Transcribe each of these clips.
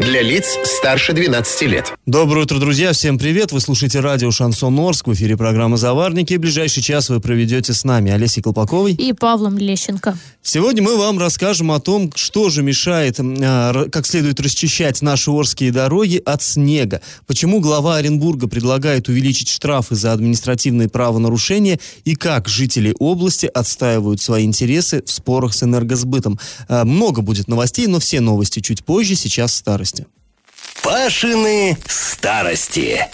Для лиц старше 12 лет. Доброе утро, друзья. Всем привет. Вы слушаете радио «Шансон Орск». В эфире программы «Заварники». ближайший час вы проведете с нами Олесей Колпаковой и Павлом Лещенко. Сегодня мы вам расскажем о том, что же мешает а, как следует расчищать наши Орские дороги от снега. Почему глава Оренбурга предлагает увеличить штрафы за административные правонарушения и как жители области отстаивают свои интересы в спорах с энергосбытом. А, много будет новостей, но все новости чуть позже, сейчас старость старости. Пашины старости.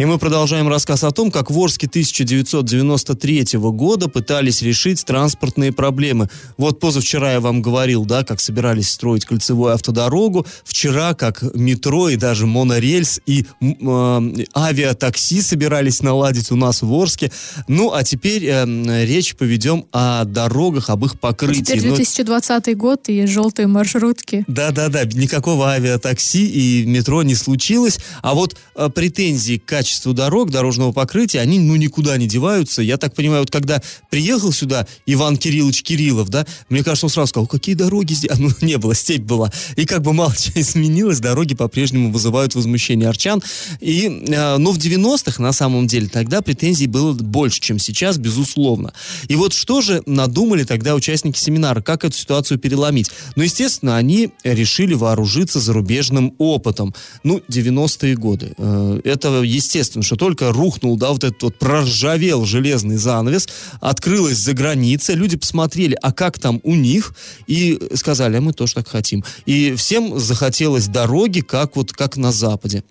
И мы продолжаем рассказ о том, как в Орске 1993 года пытались решить транспортные проблемы. Вот позавчера я вам говорил, да, как собирались строить кольцевую автодорогу. Вчера, как метро и даже монорельс и э, авиатакси собирались наладить у нас в Орске. Ну, а теперь э, речь поведем о дорогах, об их покрытии. Теперь 2020 Но... год и желтые маршрутки. Да-да-да, никакого авиатакси и метро не случилось. А вот э, претензии к качеству качеству дорог, дорожного покрытия, они ну никуда не деваются. Я так понимаю, вот когда приехал сюда Иван Кириллович Кириллов, да, мне кажется, он сразу сказал, какие дороги здесь? А, ну, не было, степь была. И как бы мало чего изменилось, дороги по-прежнему вызывают возмущение арчан. И, э, но в 90-х, на самом деле, тогда претензий было больше, чем сейчас, безусловно. И вот что же надумали тогда участники семинара, как эту ситуацию переломить? Ну, естественно, они решили вооружиться зарубежным опытом. Ну, 90-е годы. Э, это, естественно, естественно, что только рухнул, да, вот этот вот проржавел железный занавес, открылась за граница, люди посмотрели, а как там у них, и сказали, а мы тоже так хотим. И всем захотелось дороги, как вот, как на Западе.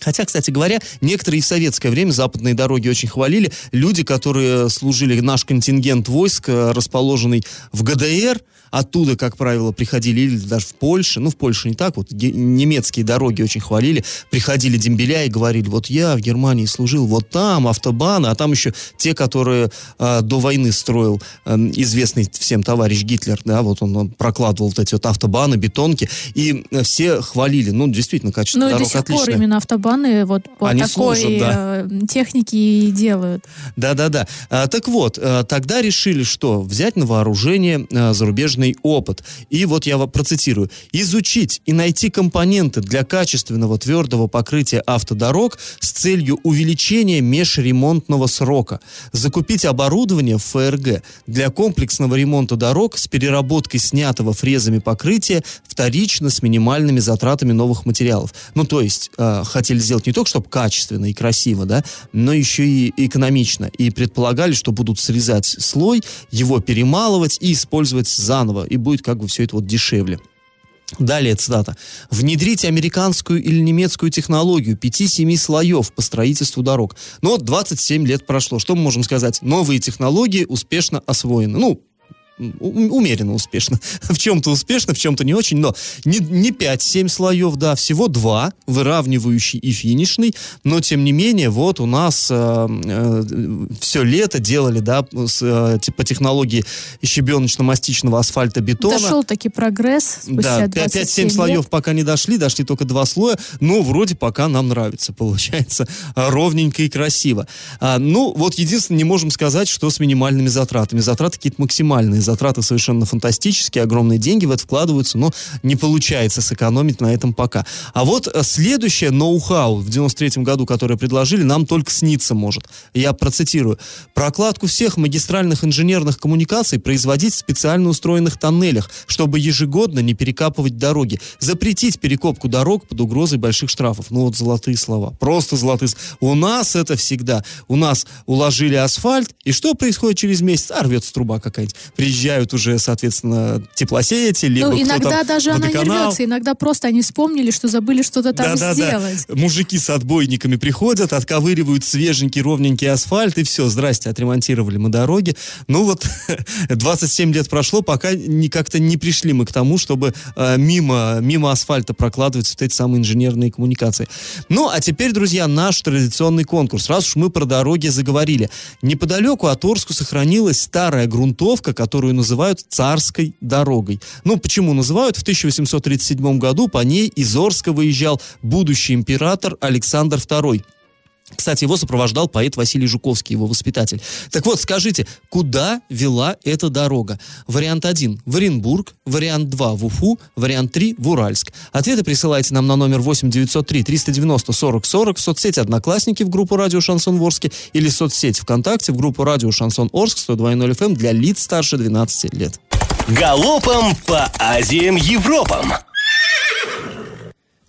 Хотя, кстати говоря, некоторые в советское время западные дороги очень хвалили. Люди, которые служили, наш контингент войск, э, расположенный в ГДР, Оттуда, как правило, приходили или даже в Польше, ну, в Польше не так, вот немецкие дороги очень хвалили, приходили дембеля и говорили, вот я в Германии служил, вот там автобаны, а там еще те, которые э, до войны строил э, известный всем товарищ Гитлер, да, вот он, он прокладывал вот эти вот автобаны, бетонки, и э, все хвалили, ну, действительно, качество ну, дорог отличное. Ну, до сих пор именно автобаны вот по Они такой служат, да. Э, технике и делают. Да-да-да. А, так вот, а, тогда решили, что взять на вооружение а, зарубежные зарубежный опыт. И вот я процитирую. «Изучить и найти компоненты для качественного твердого покрытия автодорог с целью увеличения межремонтного срока. Закупить оборудование в ФРГ для комплексного ремонта дорог с переработкой снятого фрезами покрытия вторично с минимальными затратами новых материалов». Ну, то есть, э, хотели сделать не только, чтобы качественно и красиво, да, но еще и экономично. И предполагали, что будут срезать слой, его перемалывать и использовать заново заново, и будет как бы все это вот дешевле. Далее цитата. «Внедрите американскую или немецкую технологию 5-7 слоев по строительству дорог». Вот 27 лет прошло. Что мы можем сказать? Новые технологии успешно освоены. Ну, умеренно успешно. в чем-то успешно, в чем-то не очень, но не, не 5-7 слоев, да, всего 2, выравнивающий и финишный, но тем не менее, вот у нас э, э, все лето делали, да, с, э, по технологии щебеночно-мастичного асфальта бетона. Дошел таки прогресс спустя Да, 5-7 слоев пока не дошли, дошли только два слоя, но вроде пока нам нравится, получается ровненько и красиво. А, ну, вот единственное, не можем сказать, что с минимальными затратами. Затраты какие-то максимальные затраты совершенно фантастические, огромные деньги в это вкладываются, но не получается сэкономить на этом пока. А вот э, следующее ноу-хау в 93 году, которое предложили, нам только снится может. Я процитирую. Прокладку всех магистральных инженерных коммуникаций производить в специально устроенных тоннелях, чтобы ежегодно не перекапывать дороги. Запретить перекопку дорог под угрозой больших штрафов. Ну вот золотые слова. Просто золотые У нас это всегда. У нас уложили асфальт, и что происходит через месяц? А, рвется труба какая-нибудь приезжают уже, соответственно, теплосеятели, либо Ну, иногда даже она не рвется, иногда просто они вспомнили, что забыли что-то там да, сделать. Да, да. Мужики с отбойниками приходят, отковыривают свеженький, ровненький асфальт, и все, здрасте, отремонтировали мы дороги. Ну вот, 27 лет прошло, пока не, как-то не пришли мы к тому, чтобы э, мимо, мимо асфальта прокладывать вот эти самые инженерные коммуникации. Ну, а теперь, друзья, наш традиционный конкурс. Раз уж мы про дороги заговорили. Неподалеку от Орску сохранилась старая грунтовка, которую которую называют царской дорогой. Ну, почему называют? В 1837 году по ней из Орска выезжал будущий император Александр II. Кстати, его сопровождал поэт Василий Жуковский, его воспитатель. Так вот, скажите, куда вела эта дорога? Вариант 1 – в Оренбург, вариант 2 – в Уфу, вариант 3 – в Уральск. Ответы присылайте нам на номер 8 903 390 40 40 в соцсети «Одноклассники» в группу «Радио Шансон Орске» или соцсеть ВКонтакте в группу «Радио Шансон Орск» 102.0 FM эм для лиц старше 12 лет. Галопом по Азиям Европам!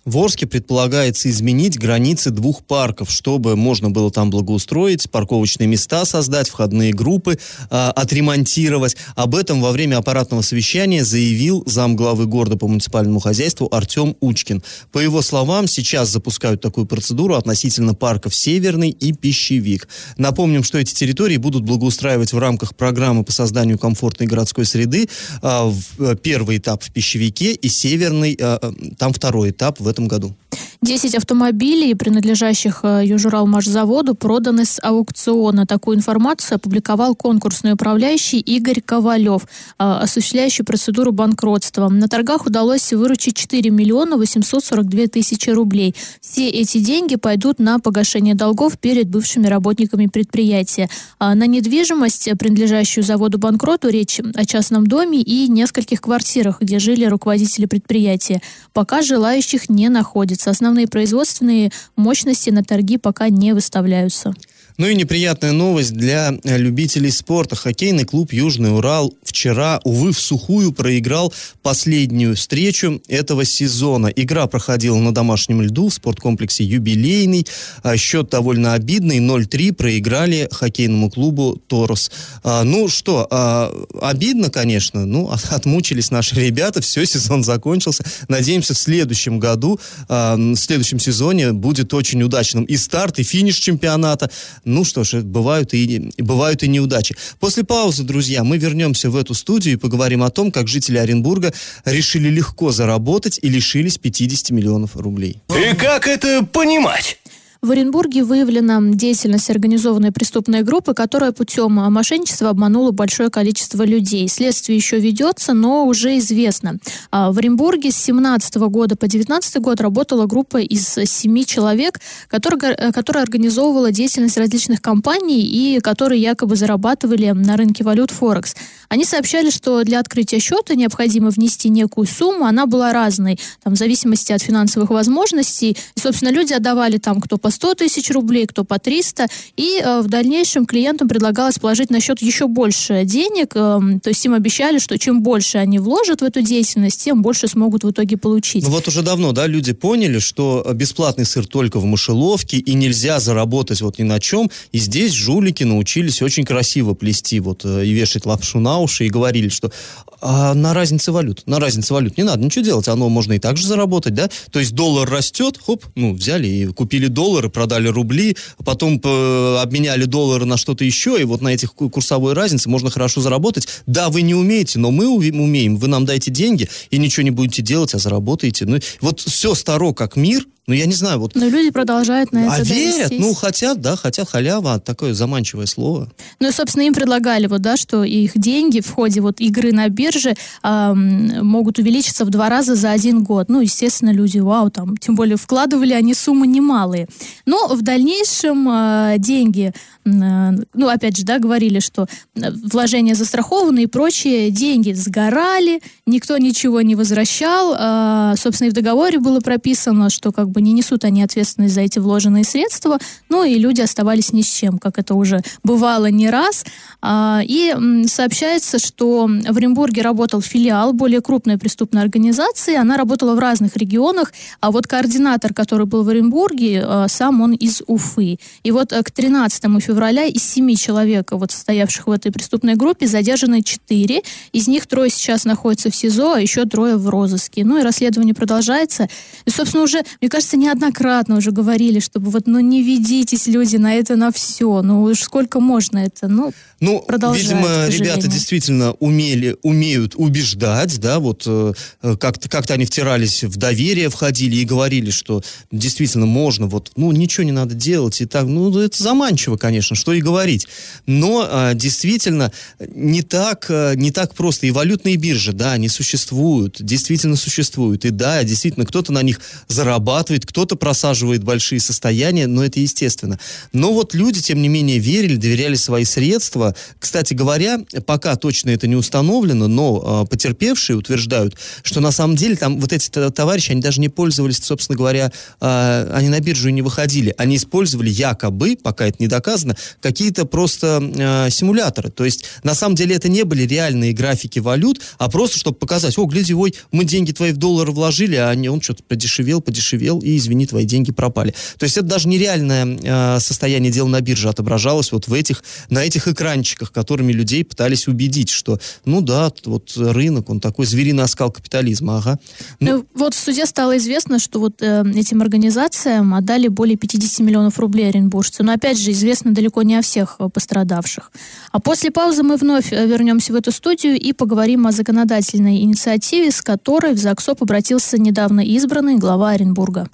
В Орске предполагается изменить границы двух парков, чтобы можно было там благоустроить, парковочные места создать, входные группы э, отремонтировать. Об этом во время аппаратного совещания заявил замглавы города по муниципальному хозяйству Артем Учкин. По его словам, сейчас запускают такую процедуру относительно парков Северный и Пищевик. Напомним, что эти территории будут благоустраивать в рамках программы по созданию комфортной городской среды. Э, в, первый этап в Пищевике и Северный, э, там второй этап в этом этом году. 10 автомобилей, принадлежащих э, Южуралмашзаводу, проданы с аукциона. Такую информацию опубликовал конкурсный управляющий Игорь Ковалев, э, осуществляющий процедуру банкротства. На торгах удалось выручить 4 миллиона 842 тысячи рублей. Все эти деньги пойдут на погашение долгов перед бывшими работниками предприятия. А на недвижимость, принадлежащую заводу банкроту, речь о частном доме и нескольких квартирах, где жили руководители предприятия. Пока желающих не находится. Основные производственные мощности на торги пока не выставляются. Ну и неприятная новость для э, любителей спорта. Хоккейный клуб «Южный Урал» вчера, увы, в сухую проиграл последнюю встречу этого сезона. Игра проходила на домашнем льду в спорткомплексе «Юбилейный». А счет довольно обидный. 0-3 проиграли хоккейному клубу «Торос». А, ну что, а, обидно, конечно. Ну, отмучились наши ребята. Все, сезон закончился. Надеемся, в следующем году, в следующем сезоне будет очень удачным и старт, и финиш чемпионата. Ну что ж, бывают и, бывают и неудачи. После паузы, друзья, мы вернемся в эту студию и поговорим о том, как жители Оренбурга решили легко заработать и лишились 50 миллионов рублей. И как это понимать? В Оренбурге выявлена деятельность организованной преступной группы, которая путем мошенничества обманула большое количество людей. Следствие еще ведется, но уже известно. А, в Оренбурге с 17 года по 19 год работала группа из семи человек, которая, которая организовывала деятельность различных компаний и которые якобы зарабатывали на рынке валют Форекс. Они сообщали, что для открытия счета необходимо внести некую сумму, она была разной, там, в зависимости от финансовых возможностей. И, собственно, люди отдавали там, кто по 100 тысяч рублей, кто по 300, и э, в дальнейшем клиентам предлагалось положить на счет еще больше денег, э, то есть им обещали, что чем больше они вложат в эту деятельность, тем больше смогут в итоге получить. Ну вот уже давно, да, люди поняли, что бесплатный сыр только в мышеловке, и нельзя заработать вот ни на чем, и здесь жулики научились очень красиво плести вот э, и вешать лапшу на уши и говорили, что а, на разнице валют, на разнице валют не надо ничего делать, оно можно и так же заработать, да? То есть доллар растет, хоп, ну, взяли и купили доллары, продали рубли, потом э, обменяли доллары на что-то еще, и вот на этих курсовой разнице можно хорошо заработать. Да, вы не умеете, но мы умеем, вы нам дайте деньги и ничего не будете делать, а заработаете. Ну, вот все старо как мир, ну, я не знаю, вот... Но люди продолжают на а это А верят, ну, хотят, да, хотят халява, такое заманчивое слово. Ну, и, собственно, им предлагали вот, да, что их деньги в ходе вот игры на бирже э, могут увеличиться в два раза за один год. Ну, естественно, люди, вау, там, тем более вкладывали они суммы немалые. Но в дальнейшем э, деньги, э, ну, опять же, да, говорили, что вложения застрахованы и прочие деньги сгорали, никто ничего не возвращал. Э, собственно, и в договоре было прописано, что как бы бы не несут они ответственность за эти вложенные средства, ну и люди оставались ни с чем, как это уже бывало не раз. А, и сообщается, что в Оренбурге работал филиал более крупной преступной организации, она работала в разных регионах, а вот координатор, который был в Оренбурге, а, сам он из Уфы. И вот э, к 13 февраля из семи человек, вот стоявших в этой преступной группе, задержаны четыре, из них трое сейчас находятся в СИЗО, а еще трое в розыске. Ну и расследование продолжается. И, собственно, уже, мне кажется, кажется, неоднократно уже говорили, чтобы вот, ну, не ведитесь, люди, на это, на все. Ну, уж сколько можно это, ну, Ну, видимо, ребята действительно умели, умеют убеждать, да, вот э, э, как-то как они втирались в доверие, входили и говорили, что действительно можно, вот, ну, ничего не надо делать, и так, ну, это заманчиво, конечно, что и говорить. Но э, действительно не так, э, не так просто. И валютные биржи, да, они существуют, действительно существуют. И да, действительно, кто-то на них зарабатывает, кто-то просаживает большие состояния, но это естественно. Но вот люди, тем не менее, верили, доверяли свои средства. Кстати говоря, пока точно это не установлено, но э, потерпевшие утверждают, что на самом деле там вот эти товарищи, они даже не пользовались, собственно говоря, э, они на биржу не выходили. Они использовали якобы, пока это не доказано, какие-то просто э, симуляторы. То есть, на самом деле, это не были реальные графики валют, а просто, чтобы показать, о, гляди, ой, мы деньги твои в доллары вложили, а они, он что-то подешевел, подешевел, извини, твои деньги пропали. То есть, это даже нереальное э, состояние дела на бирже отображалось вот в этих, на этих экранчиках, которыми людей пытались убедить, что, ну да, вот рынок, он такой звериный оскал капитализма, ага. Ну, Ну, вот в суде стало известно, что вот э, этим организациям отдали более 50 миллионов рублей оренбуржцы. Но опять же, известно далеко не о всех э, пострадавших. А после паузы мы вновь э, вернемся в эту студию и поговорим о законодательной инициативе, с которой в ЗАГСОП обратился недавно избранный глава Оренбурга.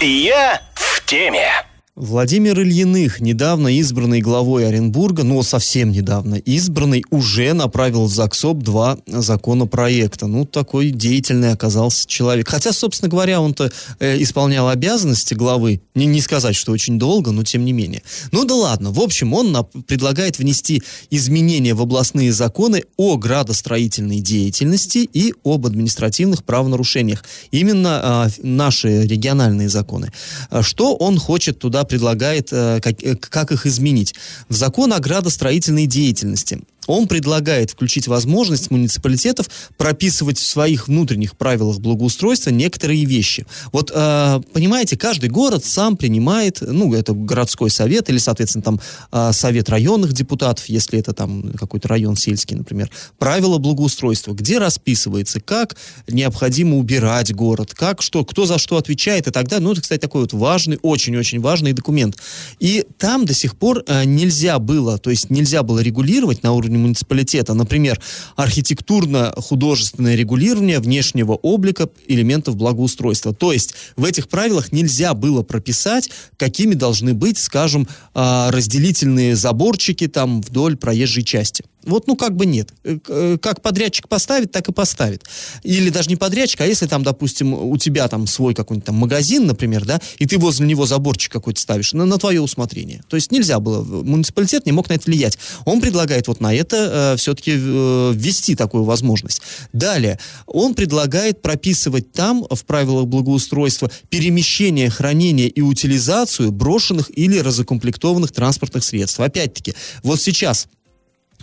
Я в теме. Владимир Ильиных, недавно избранный главой Оренбурга, ну, совсем недавно избранный, уже направил в ЗАГСОП два законопроекта. Ну, такой деятельный оказался человек. Хотя, собственно говоря, он-то э, исполнял обязанности главы. Не, не сказать, что очень долго, но тем не менее. Ну да ладно. В общем, он предлагает внести изменения в областные законы о градостроительной деятельности и об административных правонарушениях. Именно а, наши региональные законы. Что он хочет туда предлагает, э, э, как их изменить? В закон о градостроительной деятельности он предлагает включить возможность муниципалитетов прописывать в своих внутренних правилах благоустройства некоторые вещи. Вот, э, понимаете, каждый город сам принимает, ну, это городской совет или, соответственно, там э, совет районных депутатов, если это там какой-то район сельский, например, правила благоустройства, где расписывается, как необходимо убирать город, как что, кто за что отвечает и так далее. Ну, это, кстати, такой вот важный, очень-очень важный документ. И там до сих пор э, нельзя было, то есть нельзя было регулировать на уровне муниципалитета, например, архитектурно-художественное регулирование внешнего облика элементов благоустройства. То есть в этих правилах нельзя было прописать, какими должны быть, скажем, а, разделительные заборчики там вдоль проезжей части. Вот, ну, как бы нет. Э, э, Как подрядчик поставит, так и поставит. Или даже не подрядчик, а если там, допустим, у тебя там свой какой-нибудь там магазин, например, да, и ты возле него заборчик какой-то ставишь, на, на твое усмотрение. То есть нельзя было, муниципалитет не мог на это влиять. Он предлагает вот на это э, все-таки э, ввести такую возможность. Далее, он предлагает прописывать там, в правилах благоустройства, перемещение, хранение и утилизацию брошенных или разукомплектованных транспортных средств. Опять-таки, вот сейчас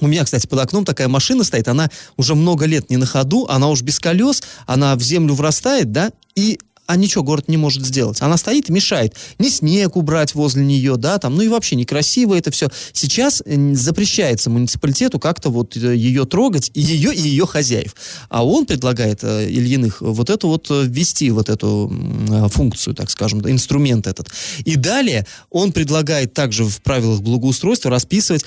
у меня, кстати, под окном такая машина стоит, она уже много лет не на ходу, она уж без колес, она в землю врастает, да, и а ничего город не может сделать. Она стоит и мешает. Не снег убрать возле нее, да, там, ну и вообще некрасиво это все. Сейчас э, запрещается муниципалитету как-то вот э, ее трогать, и ее, и ее хозяев. А он предлагает э, Ильиных вот это вот ввести, вот эту функцию, так скажем, инструмент этот. И далее он предлагает также в правилах благоустройства расписывать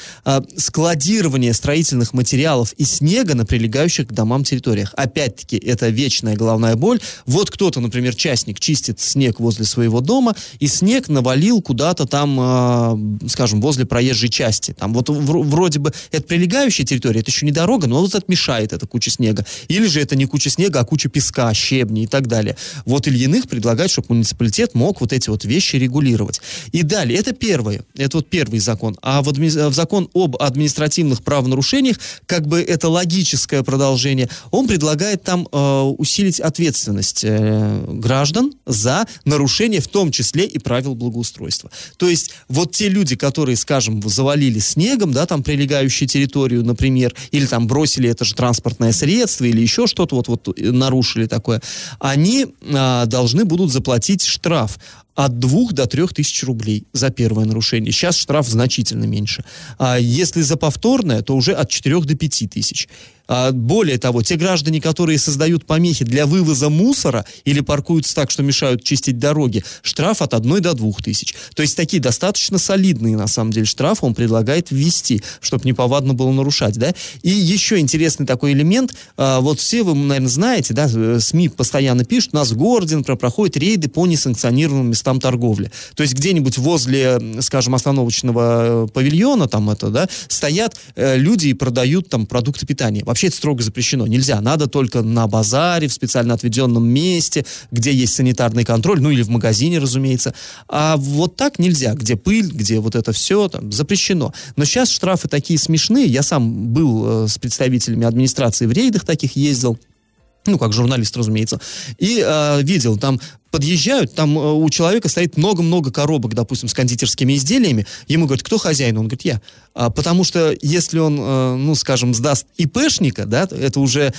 складирование строительных материалов и снега на прилегающих к домам территориях. Опять-таки, это вечная головная боль. Вот кто-то, например, частник чистит снег возле своего дома, и снег навалил куда-то там, а, скажем, возле проезжей части. Там вот вр- вроде бы это прилегающая территория, это еще не дорога, но вот это мешает, эта куча снега. Или же это не куча снега, а куча песка, щебни и так далее. Вот Ильиных предлагает, чтобы муниципалитет мог вот эти вот вещи регулировать. И далее, это первое, это вот первый закон. А в, адми- в закон об административных правонарушениях, как бы это логическое продолжение, он предлагает там э, усилить ответственность э, граждан за нарушение, в том числе и правил благоустройства. То есть вот те люди, которые, скажем, завалили снегом, да, там прилегающую территорию, например, или там бросили это же транспортное средство, или еще что-то вот, вот э, нарушили такое, они а, должны будут заплатить штраф от 2 до 3 тысяч рублей за первое нарушение. Сейчас штраф значительно меньше. А если за повторное, то уже от 4 до 5 тысяч. А, более того, те граждане, которые создают помехи для вывоза мусора или паркуются так, что мешают чистить дороги, штраф от 1 до 2 тысяч. То есть такие достаточно солидные, на самом деле, штрафы он предлагает ввести, чтобы неповадно было нарушать. Да? И еще интересный такой элемент. А, вот все вы, наверное, знаете, да, э, СМИ постоянно пишут, нас в городе, например, проходят рейды по несанкционированным местам торговли. То есть где-нибудь возле, скажем, остановочного э, павильона, там это, да, стоят э, люди и продают там продукты питания это строго запрещено. Нельзя. Надо только на базаре, в специально отведенном месте, где есть санитарный контроль, ну или в магазине, разумеется. А вот так нельзя. Где пыль, где вот это все, там, запрещено. Но сейчас штрафы такие смешные. Я сам был э, с представителями администрации в рейдах таких ездил ну, как журналист, разумеется, и э, видел, там подъезжают, там э, у человека стоит много-много коробок, допустим, с кондитерскими изделиями. Ему говорят, кто хозяин? Он говорит, я. А, потому что если он, э, ну, скажем, сдаст ИПшника, да, это уже,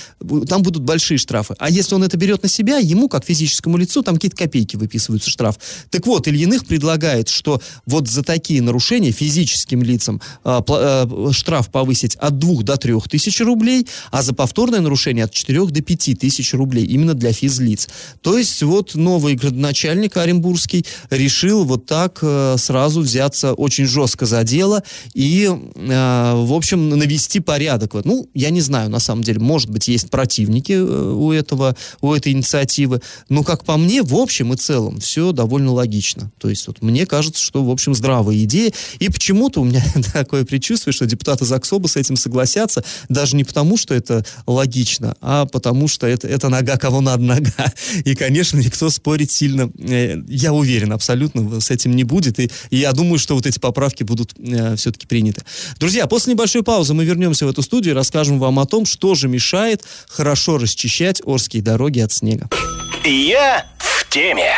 там будут большие штрафы. А если он это берет на себя, ему, как физическому лицу, там какие-то копейки выписываются штраф. Так вот, Ильиных предлагает, что вот за такие нарушения физическим лицам а, а, штраф повысить от 2 до 3 тысяч рублей, а за повторное нарушение от 4 до 5 тысяч рублей, именно для физлиц. То есть вот, ну, новый градоначальник Оренбургский решил вот так э, сразу взяться очень жестко за дело и, э, в общем, навести порядок. Ну, я не знаю, на самом деле, может быть, есть противники э, у этого, у этой инициативы, но, как по мне, в общем и целом, все довольно логично. То есть, вот, мне кажется, что, в общем, здравая идея, и почему-то у меня такое предчувствие, что депутаты ЗАГСОБа с этим согласятся, даже не потому, что это логично, а потому, что это, это нога кого надо нога. И, конечно, никто спорить спорить сильно, э, я уверен, абсолютно с этим не будет. И, и я думаю, что вот эти поправки будут э, все-таки приняты. Друзья, после небольшой паузы мы вернемся в эту студию и расскажем вам о том, что же мешает хорошо расчищать Орские дороги от снега. Я в теме.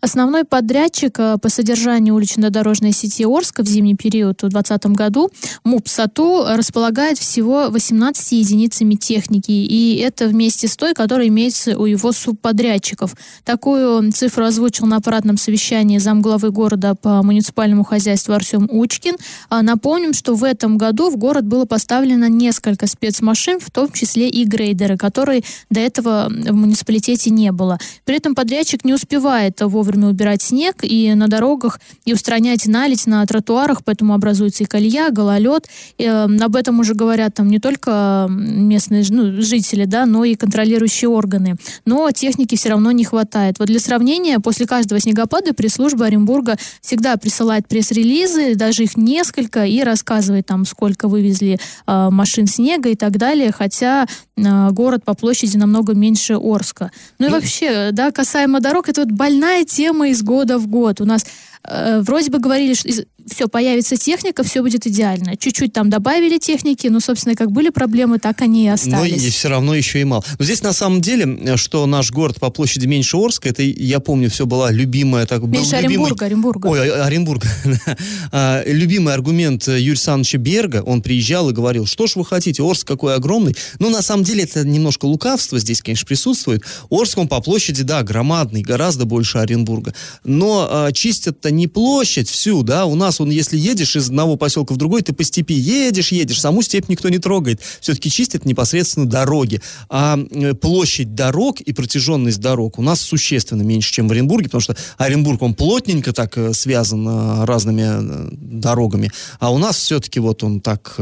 Основной подрядчик э, по содержанию улично-дорожной сети Орска в зимний период в 2020 году, МУП САТУ, располагает всего 18 единицами техники. И это вместе с той, которая имеется у его субподрядчиков. Такую цифру озвучил на аппаратном совещании замглавы города по муниципальному хозяйству Артем Учкин. А напомним, что в этом году в город было поставлено несколько спецмашин, в том числе и грейдеры, которые до этого в муниципалитете не было. При этом подрядчик не успевает вовремя вовремя убирать снег и на дорогах, и устранять наледь на тротуарах, поэтому образуется и колея, гололед. И, э, об этом уже говорят там не только местные ну, жители, да, но и контролирующие органы. Но техники все равно не хватает. Вот для сравнения, после каждого снегопада пресс-служба Оренбурга всегда присылает пресс-релизы, даже их несколько, и рассказывает там, сколько вывезли э, машин снега и так далее, хотя город по площади намного меньше Орска. Ну и вообще, да, касаемо дорог, это вот больная тема из года в год. У нас э, вроде бы говорили, что все, появится техника, все будет идеально. Чуть-чуть там добавили техники, но, собственно, как были проблемы, так они и остались. Но и все равно еще и мало. Но здесь, на самом деле, что наш город по площади меньше Орска, это, я помню, все была любимая... Так, меньше был Оренбурга, Оренбурга. Ой, а, Оренбурга. А, любимый аргумент Юрия Александровича Берга, он приезжал и говорил, что ж вы хотите, Орск какой огромный. Ну, на самом деле, это немножко лукавство здесь, конечно, присутствует. Орск, он по площади, да, громадный, гораздо больше Оренбурга. Но а, чистят-то не площадь всю, да, у нас он, если едешь из одного поселка в другой, ты по степи едешь, едешь, саму степь никто не трогает. Все-таки чистят непосредственно дороги. А э, площадь дорог и протяженность дорог у нас существенно меньше, чем в Оренбурге, потому что Оренбург, он плотненько так э, связан э, разными дорогами, а у нас все-таки вот он так...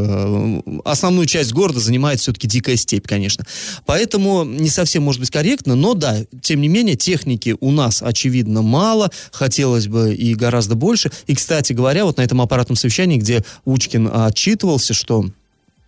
Основную часть города занимает все-таки дикая степь, конечно. Поэтому не совсем может быть корректно, но да, тем не менее, техники у нас, очевидно, мало, хотелось бы и гораздо больше. И, кстати говоря, вот на этом аппаратном совещании, где Учкин отчитывался, что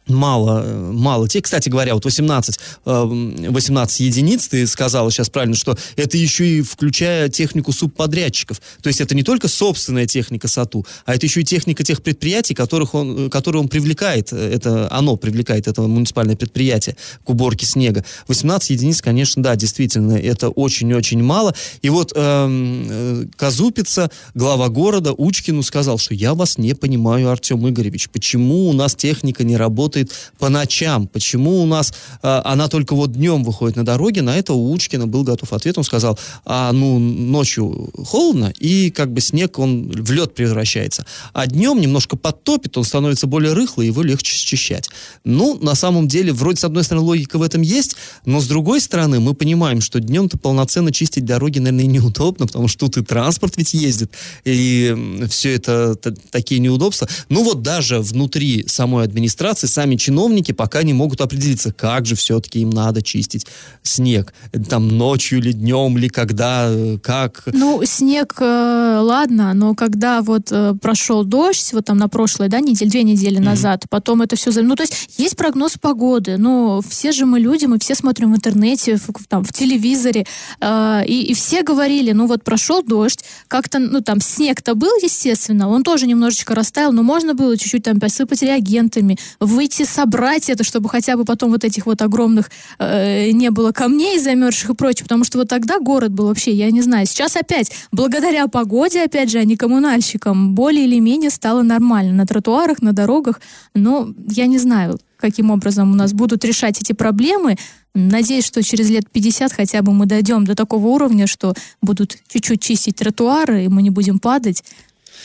мало, мало те. Кстати говоря, вот 18, 18 э, единиц, ты сказала сейчас правильно, что это еще и включая технику субподрядчиков. То есть это не только собственная техника САТУ, а это еще и техника тех предприятий, которых он, которые он привлекает, это оно привлекает, это муниципальное предприятие к уборке снега. 18 единиц, конечно, да, действительно, это очень-очень мало. И вот эм, э, Казупица, глава города, Учкину сказал, что я вас не понимаю, Артем Игоревич, почему у нас техника не работает работает по ночам? Почему у нас э, она только вот днем выходит на дороге? На это у Учкина был готов ответ. Он сказал, а ну ночью холодно, и как бы снег, он в лед превращается. А днем немножко подтопит, он становится более рыхлый, его легче счищать. Ну, на самом деле, вроде, с одной стороны, логика в этом есть, но с другой стороны, мы понимаем, что днем-то полноценно чистить дороги, наверное, неудобно, потому что тут и транспорт ведь ездит, и все это такие неудобства. Ну вот даже внутри самой администрации сами чиновники пока не могут определиться, как же все-таки им надо чистить снег. Там ночью или днем, или когда, как. Ну, снег, э, ладно, но когда вот э, прошел дождь, вот там на прошлой, да, неделю, две недели mm-hmm. назад, потом это все... Ну, то есть есть прогноз погоды, но все же мы люди, мы все смотрим в интернете, в, там, в телевизоре, э, и, и все говорили, ну вот прошел дождь, как-то, ну там снег-то был, естественно, он тоже немножечко растаял, но можно было чуть-чуть там посыпать реагентами, выйти собрать это, чтобы хотя бы потом вот этих вот огромных э, не было камней замерзших и прочее, потому что вот тогда город был вообще, я не знаю, сейчас опять, благодаря погоде, опять же, а не коммунальщикам, более или менее стало нормально на тротуарах, на дорогах, но я не знаю, каким образом у нас будут решать эти проблемы. Надеюсь, что через лет 50 хотя бы мы дойдем до такого уровня, что будут чуть-чуть чистить тротуары, и мы не будем падать.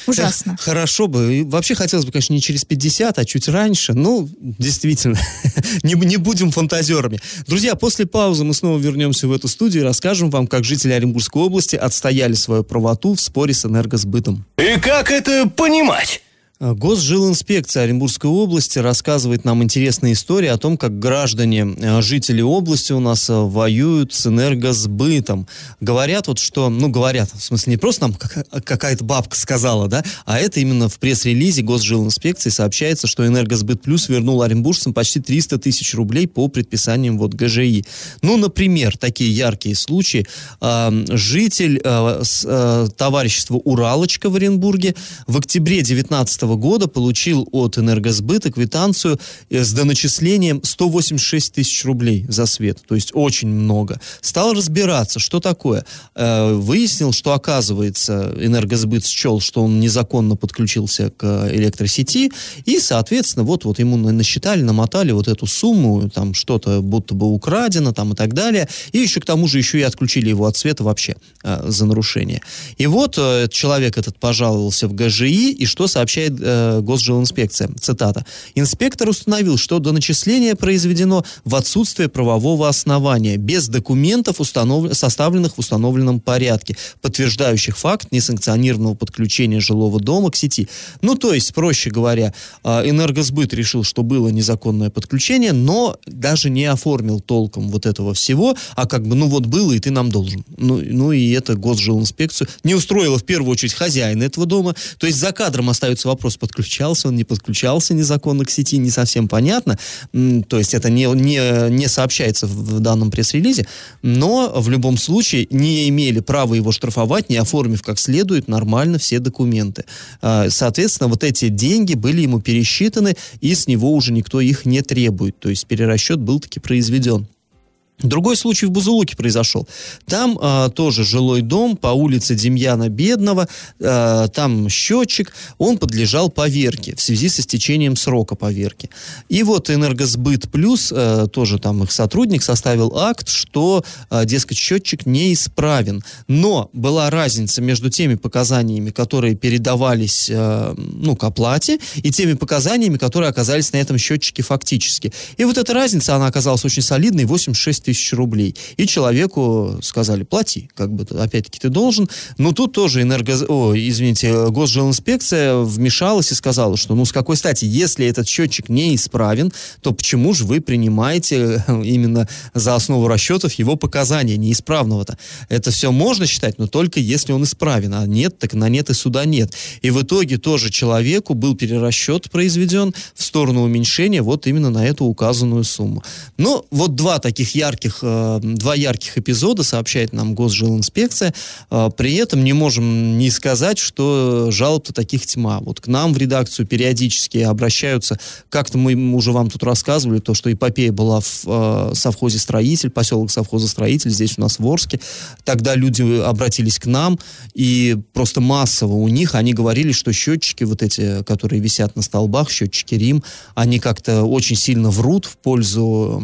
Ужасно. Эх, хорошо бы. И вообще хотелось бы, конечно, не через 50, а чуть раньше. Ну, действительно, не, не будем фантазерами. Друзья, после паузы мы снова вернемся в эту студию и расскажем вам, как жители Оренбургской области отстояли свою правоту в споре с энергосбытом. И как это понимать? А, Госжилинспекция Оренбургской области рассказывает нам интересные истории о том, как граждане, а, жители области у нас а, воюют с энергосбытом. Говорят вот, что, ну, говорят, в смысле, не просто нам какая-то бабка сказала, да, а это именно в пресс-релизе Госжилинспекции сообщается, что Энергосбыт Плюс вернул оренбуржцам почти 300 тысяч рублей по предписаниям вот ГЖИ. Ну, например, такие яркие случаи. Житель товарищества «Уралочка» в Оренбурге в октябре 19 года получил от энергосбыта квитанцию э, с доначислением 186 тысяч рублей за свет. То есть очень много. Стал разбираться, что такое. Э, выяснил, что оказывается энергосбыт счел, что он незаконно подключился к электросети, и, соответственно, вот, вот ему насчитали, намотали вот эту сумму, там что-то будто бы украдено, там и так далее, и еще к тому же еще и отключили его от света вообще э, за нарушение. И вот человек этот пожаловался в ГЖИ, и что сообщает э, Госжилинспекция. Цитата. «Инспектор установил, что до начисления произведено в отсутствие правового основания, без документов, установ... составленных в установленном порядке, подтверждающих факт несанкционированного подключения жилого дома к сети». Ну, то есть, проще говоря, э, энергосбыт решил, что было незаконное подключение, но даже не оформил толком вот этого всего, а как бы, ну вот было, и ты нам должен. Ну, ну и это Госжилинспекцию не устроило в первую очередь хозяина этого дома. То есть за кадром остается вопрос, вопрос, подключался он, не подключался незаконно к сети, не совсем понятно. То есть это не, не, не сообщается в данном пресс-релизе, но в любом случае не имели права его штрафовать, не оформив как следует нормально все документы. А, соответственно, вот эти деньги были ему пересчитаны, и с него уже никто их не требует. То есть перерасчет был таки произведен. Другой случай в Бузулуке произошел. Там э, тоже жилой дом по улице Демьяна Бедного, э, там счетчик, он подлежал поверке в связи со стечением срока поверки. И вот Энергосбыт Плюс, э, тоже там их сотрудник, составил акт, что, э, дескать, счетчик неисправен. Но была разница между теми показаниями, которые передавались э, ну, к оплате, и теми показаниями, которые оказались на этом счетчике фактически. И вот эта разница, она оказалась очень солидной, 86 тысяч рублей. И человеку сказали, плати, как бы, опять-таки, ты должен. Но тут тоже энерго... О, извините, госжилинспекция вмешалась и сказала, что, ну, с какой стати, если этот счетчик неисправен, то почему же вы принимаете э, именно за основу расчетов его показания неисправного-то? Это все можно считать, но только если он исправен, а нет, так на нет и суда нет. И в итоге тоже человеку был перерасчет произведен в сторону уменьшения вот именно на эту указанную сумму. Ну, вот два таких ярких ярких, э, два ярких эпизода, сообщает нам Госжилинспекция. Э, при этом не можем не сказать, что жалоб-то таких тьма. Вот к нам в редакцию периодически обращаются, как-то мы уже вам тут рассказывали, то, что эпопея была в э, совхозе «Строитель», поселок совхоза «Строитель», здесь у нас в Орске. Тогда люди обратились к нам, и просто массово у них они говорили, что счетчики вот эти, которые висят на столбах, счетчики РИМ, они как-то очень сильно врут в пользу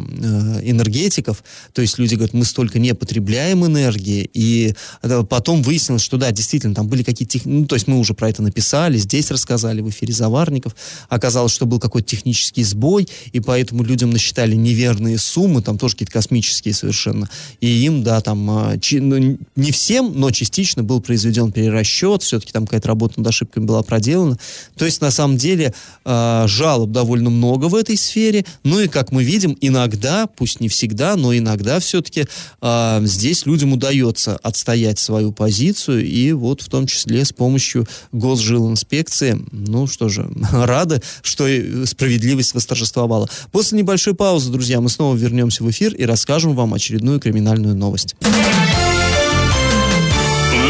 энергетиков. То есть люди говорят, мы столько не потребляем энергии, и э, потом выяснилось, что да, действительно, там были какие-то... Тех... Ну, то есть мы уже про это написали, здесь рассказали в эфире Заварников. Оказалось, что был какой-то технический сбой, и поэтому людям насчитали неверные суммы, там тоже какие-то космические совершенно. И им, да, там, э, чи... ну, не всем, но частично был произведен перерасчет, все-таки там какая-то работа над ошибками была проделана. То есть, на самом деле, э, жалоб довольно много в этой сфере, ну и, как мы видим, иногда, пусть не всегда, но иногда все-таки э, здесь людям удается отстоять свою позицию, и вот в том числе с помощью госжилинспекции, ну что же, рады, что справедливость восторжествовала. После небольшой паузы, друзья, мы снова вернемся в эфир и расскажем вам очередную криминальную новость.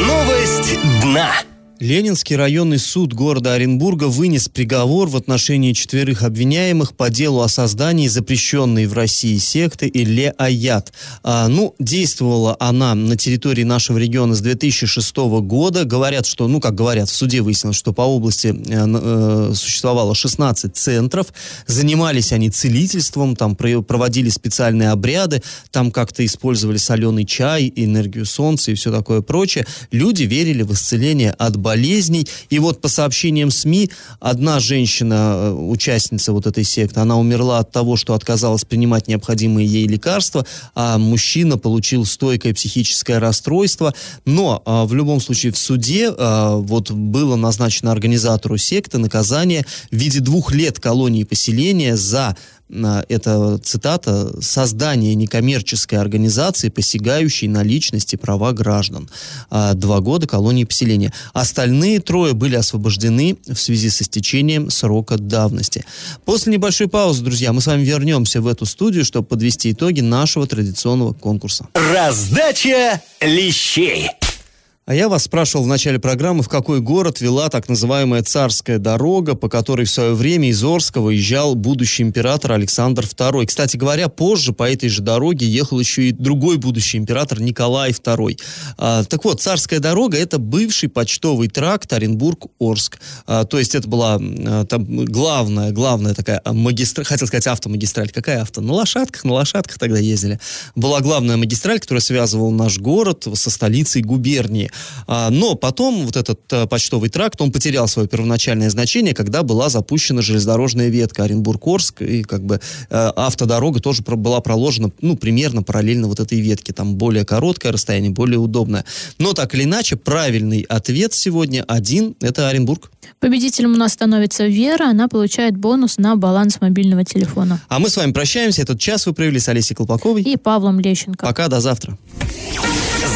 Новость дна. Ленинский районный суд города Оренбурга вынес приговор в отношении четверых обвиняемых по делу о создании запрещенной в России секты Илле Аят. А, ну, действовала она на территории нашего региона с 2006 года. Говорят, что, ну, как говорят, в суде выяснилось, что по области э, э, существовало 16 центров. Занимались они целительством, там проводили специальные обряды, там как-то использовали соленый чай, энергию солнца и все такое прочее. Люди верили в исцеление от болезней. И вот по сообщениям СМИ, одна женщина, э, участница вот этой секты, она умерла от того, что отказалась принимать необходимые ей лекарства, а мужчина получил стойкое психическое расстройство. Но а, в любом случае в суде а, вот было назначено организатору секты наказание в виде двух лет колонии поселения за это цитата, создание некоммерческой организации, посягающей на личности права граждан. А, два года колонии поселения. Остальные трое были освобождены в связи с истечением срока давности. После небольшой паузы, друзья, мы с вами вернемся в эту студию, чтобы подвести итоги нашего традиционного конкурса. Раздача лещей. А я вас спрашивал в начале программы, в какой город вела так называемая царская дорога, по которой в свое время из Орска выезжал будущий император Александр II. Кстати говоря, позже по этой же дороге ехал еще и другой будущий император Николай II. А, так вот, царская дорога это бывший почтовый тракт Оренбург-Орск. А, то есть это была а, там главная, главная такая магистраль, хотел сказать автомагистраль. Какая авто? На лошадках, на лошадках тогда ездили. Была главная магистраль, которая связывала наш город со столицей губернии. А, но потом вот этот э, почтовый тракт, он потерял свое первоначальное значение, когда была запущена железнодорожная ветка Оренбург-Орск, и как бы э, автодорога тоже была проложена, ну, примерно параллельно вот этой ветке. Там более короткое расстояние, более удобное. Но так или иначе, правильный ответ сегодня один – это Оренбург. Победителем у нас становится Вера, она получает бонус на баланс мобильного телефона. А мы с вами прощаемся. Этот час вы провели с Олесей Колпаковой. И Павлом Лещенко. Пока, до завтра.